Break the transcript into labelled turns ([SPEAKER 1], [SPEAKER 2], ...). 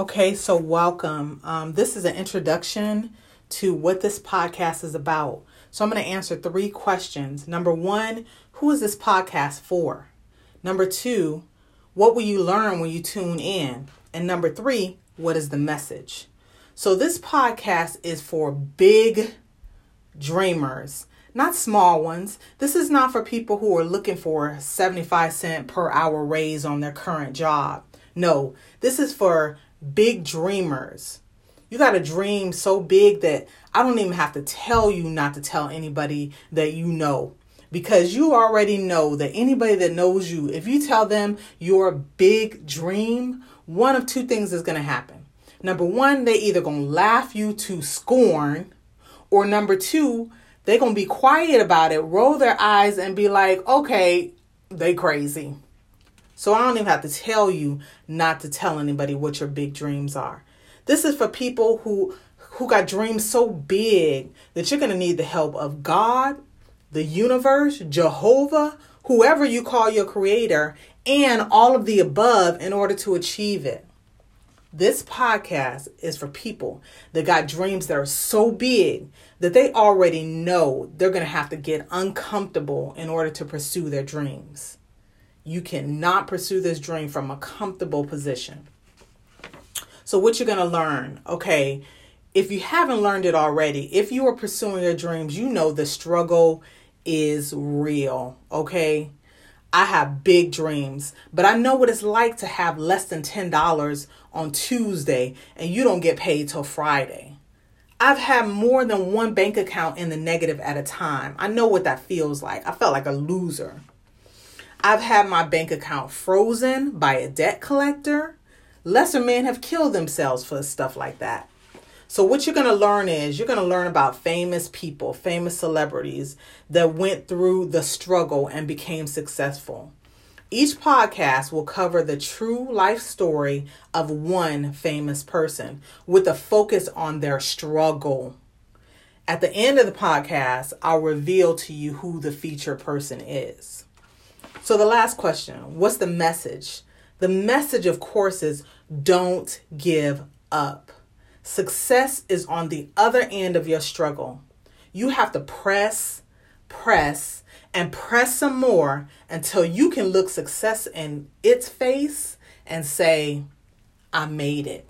[SPEAKER 1] Okay, so welcome. Um, this is an introduction to what this podcast is about. So I'm going to answer three questions. Number one, who is this podcast for? Number two, what will you learn when you tune in? And number three, what is the message? So this podcast is for big dreamers, not small ones. This is not for people who are looking for 75 cent per hour raise on their current job. No, this is for big dreamers. You got to dream so big that I don't even have to tell you not to tell anybody that you know because you already know that anybody that knows you, if you tell them your big dream, one of two things is going to happen. Number one, they either going to laugh you to scorn, or number two, they're going to be quiet about it, roll their eyes, and be like, okay, they crazy. So I don't even have to tell you not to tell anybody what your big dreams are. This is for people who who got dreams so big that you're going to need the help of God, the universe, Jehovah, whoever you call your creator, and all of the above in order to achieve it. This podcast is for people that got dreams that are so big that they already know they're going to have to get uncomfortable in order to pursue their dreams. You cannot pursue this dream from a comfortable position. So, what you're going to learn, okay, if you haven't learned it already, if you are pursuing your dreams, you know the struggle is real, okay? I have big dreams, but I know what it's like to have less than $10 on Tuesday and you don't get paid till Friday. I've had more than one bank account in the negative at a time. I know what that feels like. I felt like a loser. I've had my bank account frozen by a debt collector. Lesser men have killed themselves for stuff like that. So, what you're going to learn is you're going to learn about famous people, famous celebrities that went through the struggle and became successful. Each podcast will cover the true life story of one famous person with a focus on their struggle. At the end of the podcast, I'll reveal to you who the featured person is. So, the last question what's the message? The message, of course, is don't give up. Success is on the other end of your struggle. You have to press, press, and press some more until you can look success in its face and say, I made it.